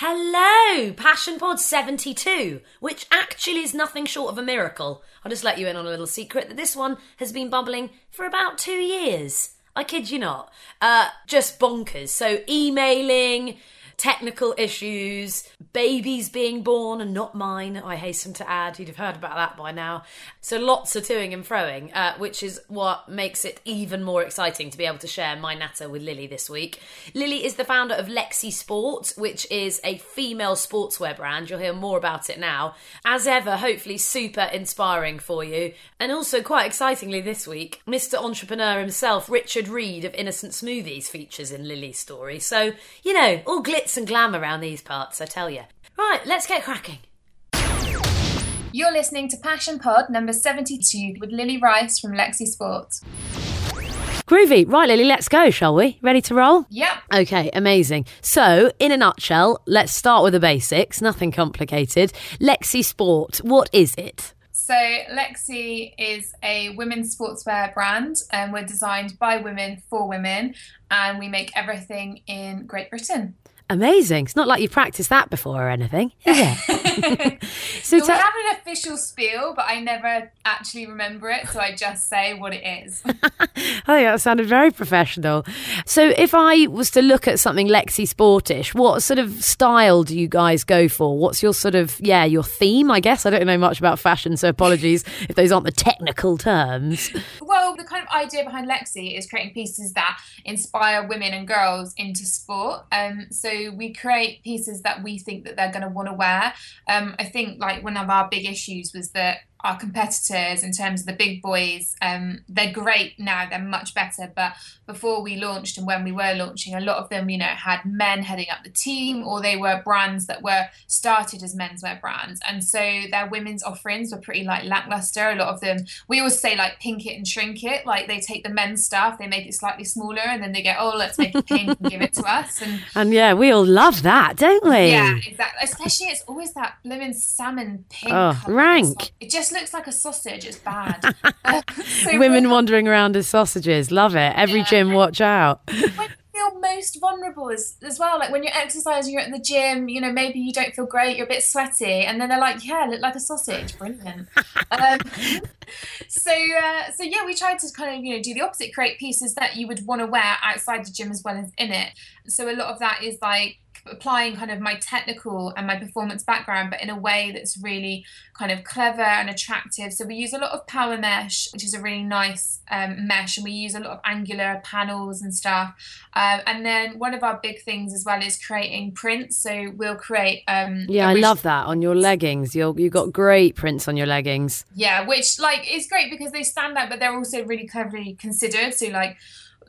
Hello, Passion Pod 72, which actually is nothing short of a miracle. I'll just let you in on a little secret that this one has been bubbling for about two years. I kid you not. Uh, just bonkers. So, emailing, technical issues, babies being born and not mine, I hasten to add. You'd have heard about that by now. So lots of toing and froing, uh, which is what makes it even more exciting to be able to share my natter with Lily this week. Lily is the founder of Lexie Sport, which is a female sportswear brand. You'll hear more about it now. As ever, hopefully super inspiring for you. And also quite excitingly this week, Mr. Entrepreneur himself, Richard Reed of Innocent Smoothies, features in Lily's story. So, you know, all glitz and glam around these parts, I tell you. Right, let's get cracking. You're listening to Passion Pod number 72 with Lily Rice from Lexie Sport. Groovy. Right, Lily, let's go, shall we? Ready to roll? Yep. Okay, amazing. So, in a nutshell, let's start with the basics, nothing complicated. Lexie Sport, what is it? So, Lexie is a women's sportswear brand, and we're designed by women for women, and we make everything in Great Britain. Amazing. It's not like you practiced that before or anything, is it? so, so we have an official spiel, but I never actually remember it, so I just say what it is. I think that sounded very professional. So, if I was to look at something Lexie Sportish, what sort of style do you guys go for? What's your sort of, yeah, your theme, I guess? I don't know much about fashion, so apologies if those aren't the technical terms. Well, the kind of idea behind Lexie is creating pieces that inspire women and girls into sport. Um, so, we create pieces that we think that they're going to want to wear. Um, I think like one of our big issues was that our competitors in terms of the big boys. Um, they're great now they're much better but before we launched and when we were launching a lot of them you know had men heading up the team or they were brands that were started as menswear brands. And so their women's offerings were pretty like lackluster. A lot of them we always say like pink it and shrink it. Like they take the men's stuff they make it slightly smaller and then they get oh let's make it pink and give it to us. And and yeah we all love that don't we? Yeah exactly. Especially it's always that blooming salmon pink oh rank. it just just looks like a sausage. It's bad. so Women wandering around as sausages. Love it. Every yeah. gym, watch out. When you feel most vulnerable as, as well, like when you're exercising, you're at the gym, you know, maybe you don't feel great, you're a bit sweaty, and then they're like, yeah, look like a sausage. Brilliant. um, so, uh, so yeah, we tried to kind of, you know, do the opposite, create pieces that you would want to wear outside the gym as well as in it. So a lot of that is like, applying kind of my technical and my performance background, but in a way that's really kind of clever and attractive. So we use a lot of power mesh, which is a really nice um, mesh, and we use a lot of angular panels and stuff. Um, and then one of our big things as well is creating prints. So we'll create. Um, yeah, I love that on your leggings. You you got great prints on your leggings. Yeah, which like is great because they stand out, but they're also really cleverly considered. So like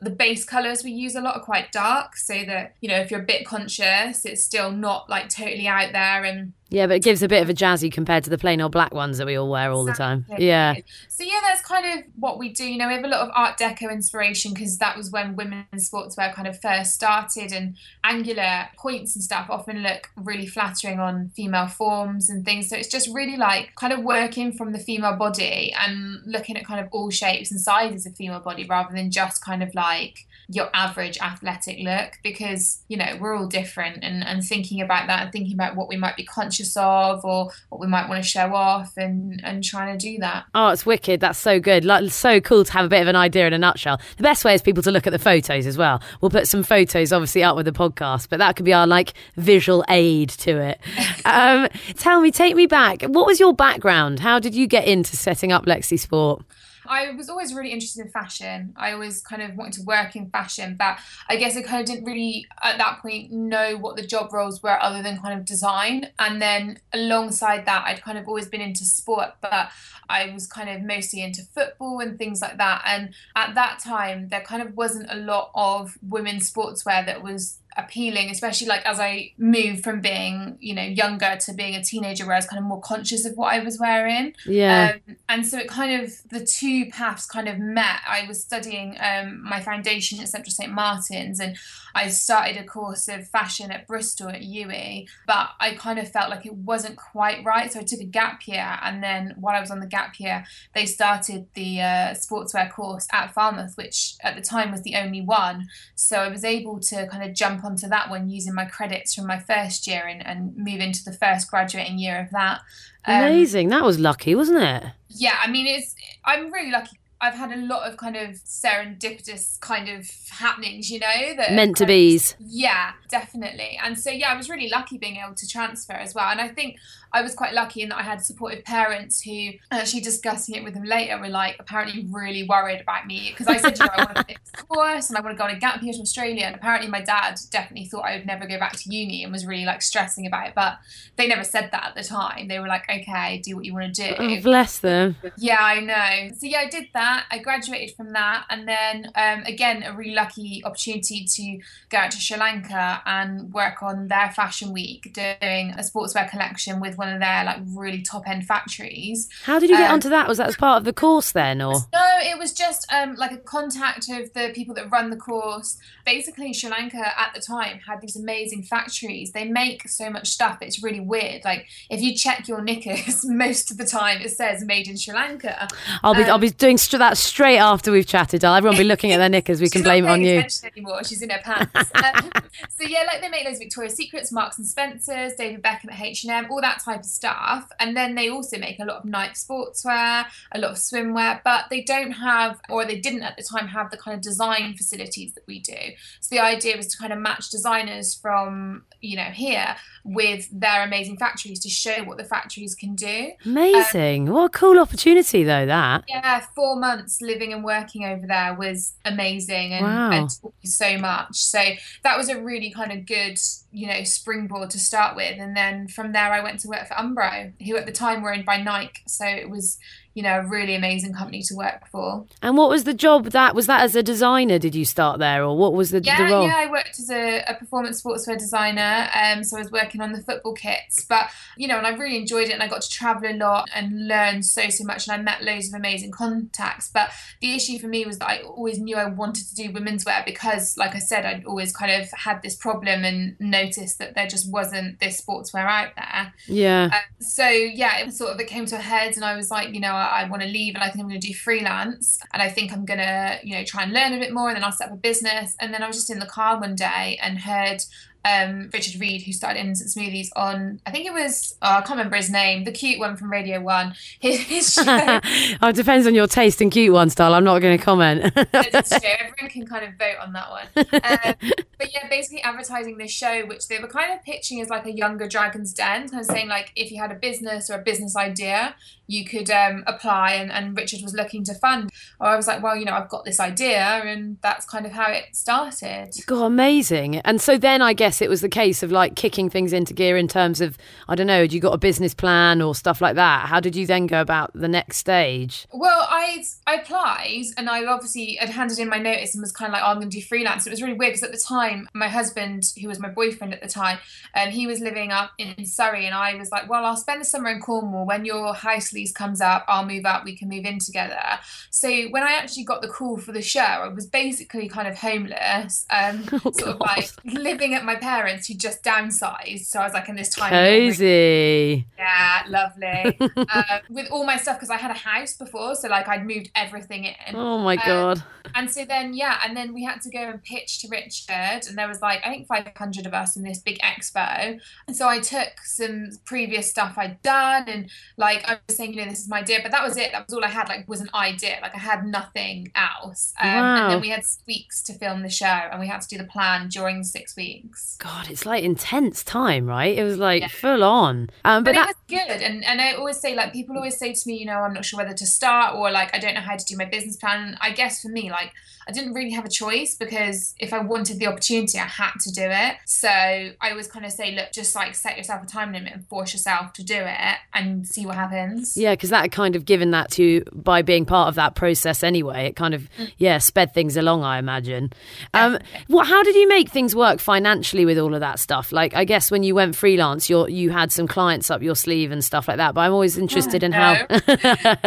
the base colors we use a lot are quite dark so that you know if you're a bit conscious it's still not like totally out there and yeah, but it gives a bit of a jazzy compared to the plain old black ones that we all wear all exactly. the time. Yeah. So yeah, that's kind of what we do. You know, we have a lot of Art Deco inspiration because that was when women's sportswear kind of first started, and angular points and stuff often look really flattering on female forms and things. So it's just really like kind of working from the female body and looking at kind of all shapes and sizes of female body rather than just kind of like your average athletic look because you know we're all different and, and thinking about that and thinking about what we might be conscious of or what we might want to show off and and trying to do that. Oh it's wicked. That's so good. Like so cool to have a bit of an idea in a nutshell. The best way is people to look at the photos as well. We'll put some photos obviously up with the podcast but that could be our like visual aid to it. Um, tell me take me back. What was your background? How did you get into setting up lexie sport I was always really interested in fashion. I always kind of wanted to work in fashion, but I guess I kind of didn't really at that point know what the job roles were other than kind of design. And then alongside that, I'd kind of always been into sport, but I was kind of mostly into football and things like that. And at that time, there kind of wasn't a lot of women's sportswear that was appealing, especially like as I moved from being, you know, younger to being a teenager where I was kind of more conscious of what I was wearing. Yeah. Um, and so it kind of, the two paths kind of met. I was studying um, my foundation at Central St. Martin's and I started a course of fashion at Bristol at UWE, but I kind of felt like it wasn't quite right. So I took a gap year. And then while I was on the gap year, they started the uh, sportswear course at Falmouth, which at the time was the only one. So I was able to kind of jump onto that one using my credits from my first year and, and move into the first graduating year of that. Um, Amazing. That was lucky, wasn't it? Yeah, I mean, it's I'm really lucky I've had a lot of kind of serendipitous kind of happenings, you know, that meant to be's. Yeah, definitely. And so yeah, I was really lucky being able to transfer as well. And I think I was quite lucky in that I had supportive parents who, actually discussing it with them later, were like apparently really worried about me because I said, you know, I want to take this course and I want to go on a gap year to Australia. And apparently my dad definitely thought I would never go back to uni and was really like stressing about it. But they never said that at the time. They were like, okay, do what you want to do. Oh, bless them. Yeah, I know. So yeah, I did that. I graduated from that, and then um, again a really lucky opportunity to go out to Sri Lanka and work on their fashion week, doing a sportswear collection with one of their like really top end factories. How did you get um, onto that? Was that as part of the course then, or no? It was just um, like a contact of the people that run the course. Basically, Sri Lanka at the time had these amazing factories. They make so much stuff. It's really weird. Like if you check your knickers, most of the time it says made in Sri Lanka. I'll be I'll be um, doing st- that straight after we've chatted. Will everyone be looking at their knickers. We can blame it on you. Anymore. She's in her pants. um, so yeah, like they make those Victoria's Secrets, Marks and Spencers, David Beckham at H and M, all that type of stuff. And then they also make a lot of Nike sportswear, a lot of swimwear, but they don't have, or they didn't at the time have the kind of design facilities that we do. So the idea was to kind of match designers from you know here with their amazing factories to show what the factories can do. Amazing. Um, what a cool opportunity, though, that. Yeah, four months living and working over there was amazing and, wow. and so much. So that was a really kind of good, you know, springboard to start with. And then from there, I went to work for Umbro, who at the time were owned by Nike. So it was you know, a really amazing company to work for. And what was the job that was that as a designer? Did you start there, or what was the, yeah, the role? Yeah, I worked as a, a performance sportswear designer. Um, so I was working on the football kits, but you know, and I really enjoyed it, and I got to travel a lot and learn so so much, and I met loads of amazing contacts. But the issue for me was that I always knew I wanted to do women's wear because, like I said, I'd always kind of had this problem and noticed that there just wasn't this sportswear out there. Yeah. Uh, so yeah, it sort of it came to a head, and I was like, you know. I, want to leave and I think I'm going to do freelance and I think I'm going to, you know, try and learn a bit more and then I'll set up a business. And then I was just in the car one day and heard um, Richard Reed, who started Innocent Smoothies, on I think it was oh, I can't remember his name, the cute one from Radio One. His, his show. oh, it depends on your taste in cute one style. I'm not going to comment. Everyone can kind of vote on that one. Um, but yeah, basically advertising this show, which they were kind of pitching as like a younger Dragon's Den, kind of saying like if you had a business or a business idea, you could um, apply, and, and Richard was looking to fund. Or I was like, well, you know, I've got this idea, and that's kind of how it started. God, amazing! And so then I guess guess it was the case of like kicking things into gear in terms of I don't know, had you got a business plan or stuff like that? How did you then go about the next stage? Well, I I applied and I obviously had handed in my notice and was kind of like, oh, I'm going to do freelance. It was really weird because at the time, my husband, who was my boyfriend at the time, um, he was living up in Surrey, and I was like, well, I'll spend the summer in Cornwall. When your house lease comes up, I'll move up. We can move in together. So when I actually got the call for the show, I was basically kind of homeless, um, oh, sort of like living at my parents who just downsized. So I was like in this time. Cozy. Yeah, lovely. uh, with all my stuff because I had a house before, so like I'd moved everything in. Oh my um, god. And so then yeah, and then we had to go and pitch to Richard, and there was like I think 500 of us in this big expo, and so I took some previous stuff I'd done, and like I was saying, you know, this is my idea, but that was it. That was all I had. Like was an idea. Like I had nothing else. Um, wow. And then we had weeks to film the show, and we had to do the plan during six weeks. God, it's like intense time, right? It was like yeah. full on. Um, but, but that... it was good. And and I always say like people always say to me, you know, I'm not sure whether to start or like I don't know how to do my business plan. I guess for me, like I didn't really have a choice because if I wanted the opportunity, I had to do it. So I always kind of say, look, just like set yourself a time limit and force yourself to do it and see what happens. Yeah, because that kind of given that to by being part of that process anyway, it kind of mm. yeah sped things along. I imagine. Um, what? How did you make things work financially? With all of that stuff? Like, I guess when you went freelance, you you had some clients up your sleeve and stuff like that. But I'm always interested in no. how.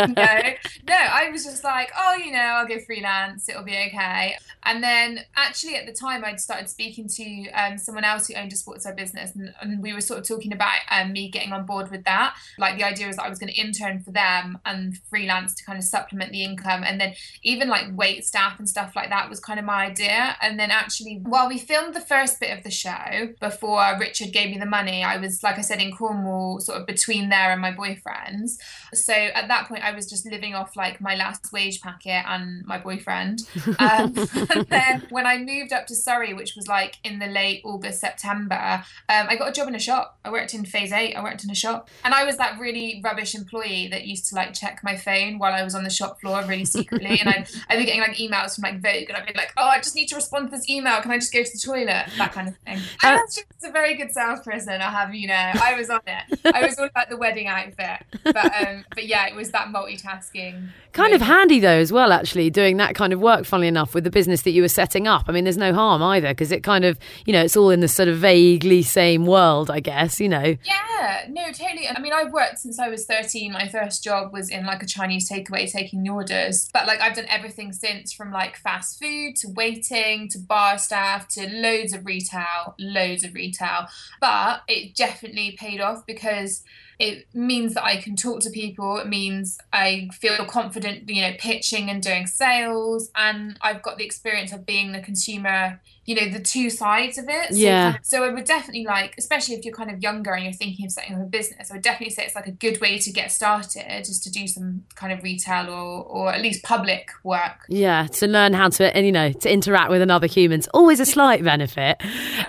no, no, I was just like, oh, you know, I'll go freelance. It'll be okay. And then actually at the time, I'd started speaking to um, someone else who owned a sportswear business, and, and, we were sort of talking about um, me getting on board with that. Like the idea was that I was going to intern for them and freelance to kind of supplement the income, and then even like wait staff and stuff like that was kind of my idea. And then actually, while we filmed the first bit of the show before Richard gave me the money, I was like I said in Cornwall, sort of between there and my boyfriend's. So at that point, I was just living off like my last wage packet and my boyfriend. Um, and then when I moved up to Surrey, which was like in the late August, September, um, I got a job in a shop. I worked in phase eight. I worked in a shop. And I was that really rubbish employee that used to like check my phone while I was on the shop floor really secretly. and I'd, I'd be getting like emails from like Vogue and I'd be like, oh, I just need to respond to this email. Can I just go to the toilet? That kind of thing. I was just a very good salesperson. I have, you know, I was on it. I was all about the wedding outfit. But, um, but yeah, it was that multitasking. Kind of handy though, as well, actually, doing that kind of work, funnily enough, with the business that you were setting up. I mean, there's no harm either because it kind of, you know, it's all in the sort of vaguely same world, I guess, you know. Yeah, no, totally. I mean, I've worked since I was 13. My first job was in like a Chinese takeaway taking the orders. But like, I've done everything since from like fast food to waiting to bar staff to loads of retail, loads of retail. But it definitely paid off because it means that I can talk to people. It means I feel confident, you know, pitching and doing sales. And I've got the experience of being the consumer, you know, the two sides of it. So yeah. Kind of, so I would definitely like, especially if you're kind of younger and you're thinking of setting up a business, I would definitely say it's like a good way to get started, just to do some kind of retail or, or at least public work. Yeah, to learn how to, and you know, to interact with another humans. Always a slight benefit.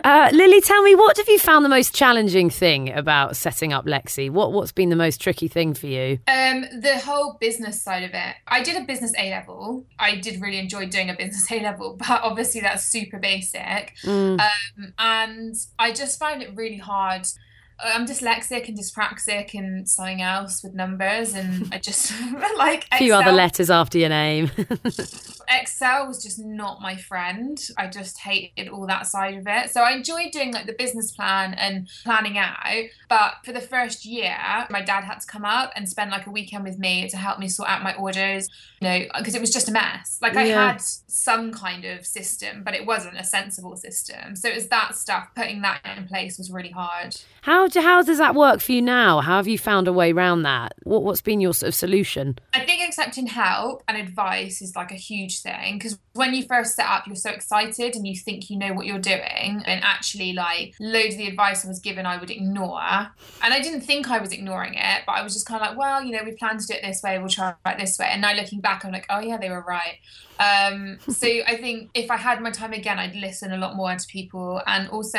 Uh, Lily, tell me, what have you found the most challenging thing about setting up Lexie? What what's been the most tricky thing for you? Um, the whole business side of it. I did a business A level. I did really enjoy doing a business A level, but obviously that's super basic. Mm. Um, and I just find it really hard I'm dyslexic and dyspraxic and something else with numbers, and I just like a few Excel. other letters after your name. Excel was just not my friend. I just hated all that side of it. So I enjoyed doing like the business plan and planning out. But for the first year, my dad had to come up and spend like a weekend with me to help me sort out my orders, know, because it was just a mess. Like I yeah. had some kind of system, but it wasn't a sensible system. So it was that stuff, putting that in place was really hard. How do, how does that work for you now? How have you found a way around that? What, what's been your sort of solution? I think accepting help and advice is like a huge thing because when you first set up, you're so excited and you think you know what you're doing, and actually, like loads of the advice I was given, I would ignore, and I didn't think I was ignoring it, but I was just kind of like, well, you know, we planned to do it this way, we'll try it this way, and now looking back, I'm like, oh yeah, they were right. Um, so I think if I had my time again, I'd listen a lot more to people, and also,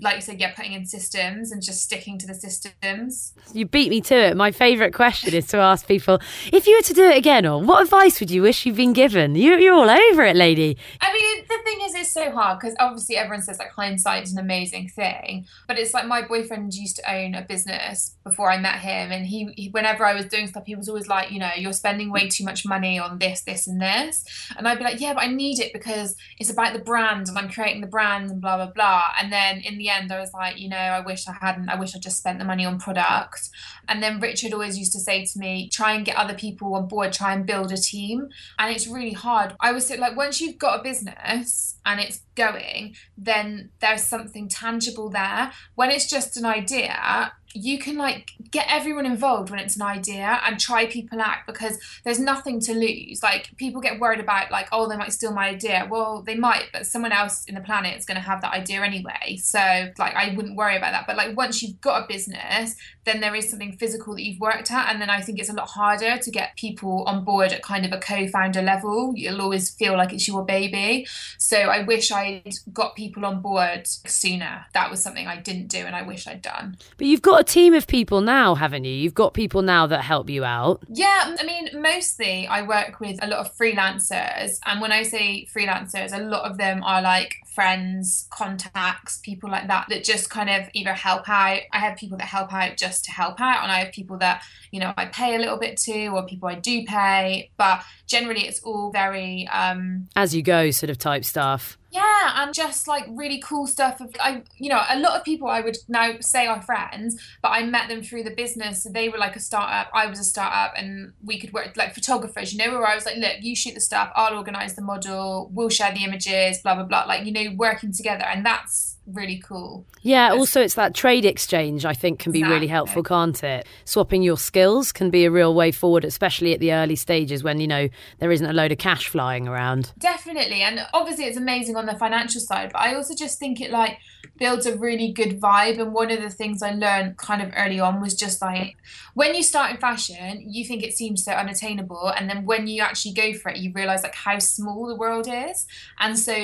like you said, yeah, putting in systems and just sticking to the systems. You beat me to it. My favourite question is to ask people if you were to do it again, or what advice would you wish you'd been given? You, you're all over it, lady. I mean, the thing is, it's so hard because obviously everyone says like hindsight is an amazing thing, but it's like my boyfriend used to own a business before I met him, and he, he whenever I was doing stuff, he was always like, you know, you're spending way too much money on this, this, and this and I'd be like, yeah, but I need it because it's about the brand and I'm creating the brand and blah, blah, blah. And then in the end, I was like, you know, I wish I hadn't. I wish I just spent the money on product. And then Richard always used to say to me, try and get other people on board, try and build a team. And it's really hard. I was like, once you've got a business and it's going, then there's something tangible there. When it's just an idea, you can like get everyone involved when it's an idea and try people out because there's nothing to lose. Like people get worried about like, oh, they might steal my idea. Well, they might, but someone else in the planet is going to have that idea anyway. So like I wouldn't worry about that. But like once you've got a business, then there is something physical that you've worked at. And then I think it's a lot harder to get people on board at kind of a co-founder level. You'll always feel like it's your baby. So I wish I'd got people on board sooner. That was something I didn't do and I wish I'd done. But you've got a team of people now, haven't you? You've got people now that help you out. Yeah, I mean, mostly I work with a lot of freelancers. And when I say freelancers, a lot of them are like friends, contacts, people like that, that just kind of either help out. I have people that help out just to help out, and I have people that, you know, I pay a little bit to, or people I do pay. But generally, it's all very. Um, As you go, sort of type stuff Yeah, and just like really cool stuff. Of I, you know, a lot of people I would now say are friends, but I met them through the business. So they were like a startup, I was a startup, and we could work like photographers. You know, where I was like, look, you shoot the stuff, I'll organize the model, we'll share the images, blah blah blah. Like you know, working together, and that's really cool. Yeah, also it's that trade exchange I think can be exactly. really helpful, can't it? Swapping your skills can be a real way forward, especially at the early stages when, you know, there isn't a load of cash flying around. Definitely. And obviously it's amazing on the financial side, but I also just think it like builds a really good vibe. And one of the things I learned kind of early on was just like when you start in fashion, you think it seems so unattainable. And then when you actually go for it, you realize like how small the world is. And so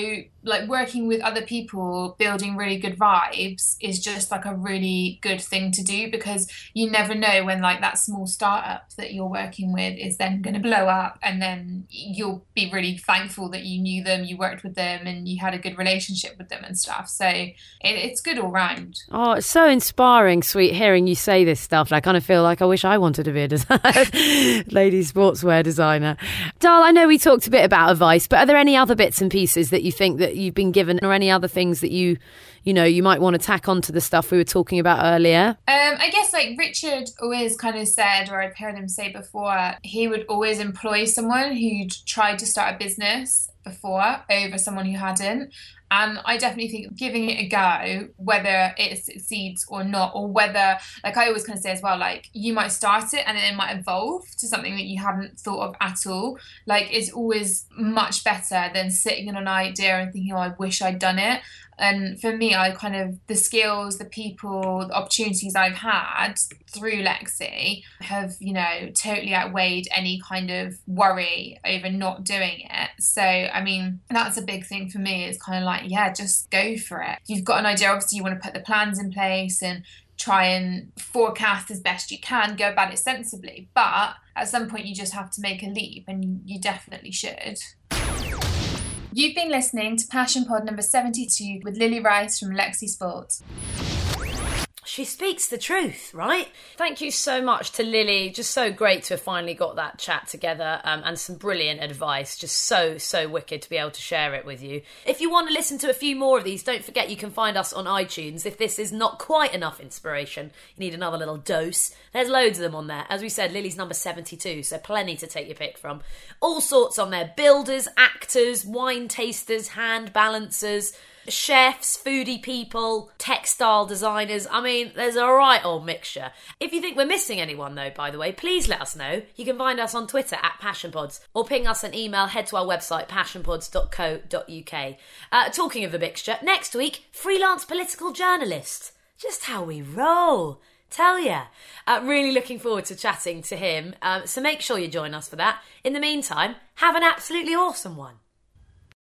like working with other people, building really good vibes is just like a really good thing to do because you never know when like that small startup that you're working with is then going to blow up and then you'll be really thankful that you knew them, you worked with them and you had a good relationship with them and stuff. So it, it's good all round. Oh, it's so inspiring, sweet, hearing you say this stuff. I kind of feel like I wish I wanted to be a designer, lady sportswear designer. Dal, I know we talked a bit about advice, but are there any other bits and pieces that you think that you've been given or any other things that you you know you might want to tack onto the stuff we were talking about earlier. Um i guess like richard always kind of said or i've heard him say before he would always employ someone who'd tried to start a business before over someone who hadn't and I definitely think giving it a go, whether it succeeds or not, or whether, like I always kind of say as well, like you might start it and then it might evolve to something that you hadn't thought of at all. Like it's always much better than sitting on an idea and thinking, oh, I wish I'd done it. And for me, I kind of the skills, the people, the opportunities I've had through Lexie have, you know, totally outweighed any kind of worry over not doing it. So, I mean, that's a big thing for me is kind of like, yeah, just go for it. You've got an idea, obviously, you want to put the plans in place and try and forecast as best you can, go about it sensibly. But at some point, you just have to make a leap, and you definitely should. You've been listening to Passion Pod number 72 with Lily Rice from Lexie Sports. She speaks the truth, right? Thank you so much to Lily. Just so great to have finally got that chat together um, and some brilliant advice. Just so, so wicked to be able to share it with you. If you want to listen to a few more of these, don't forget you can find us on iTunes. If this is not quite enough inspiration, you need another little dose, there's loads of them on there. As we said, Lily's number 72, so plenty to take your pick from. All sorts on there builders, actors, wine tasters, hand balancers chefs, foodie people, textile designers. I mean, there's a right old mixture. If you think we're missing anyone, though, by the way, please let us know. You can find us on Twitter at PassionPods or ping us an email, head to our website, passionpods.co.uk. Uh, talking of the mixture, next week, freelance political journalist. Just how we roll. Tell ya. Uh, really looking forward to chatting to him. Um, so make sure you join us for that. In the meantime, have an absolutely awesome one.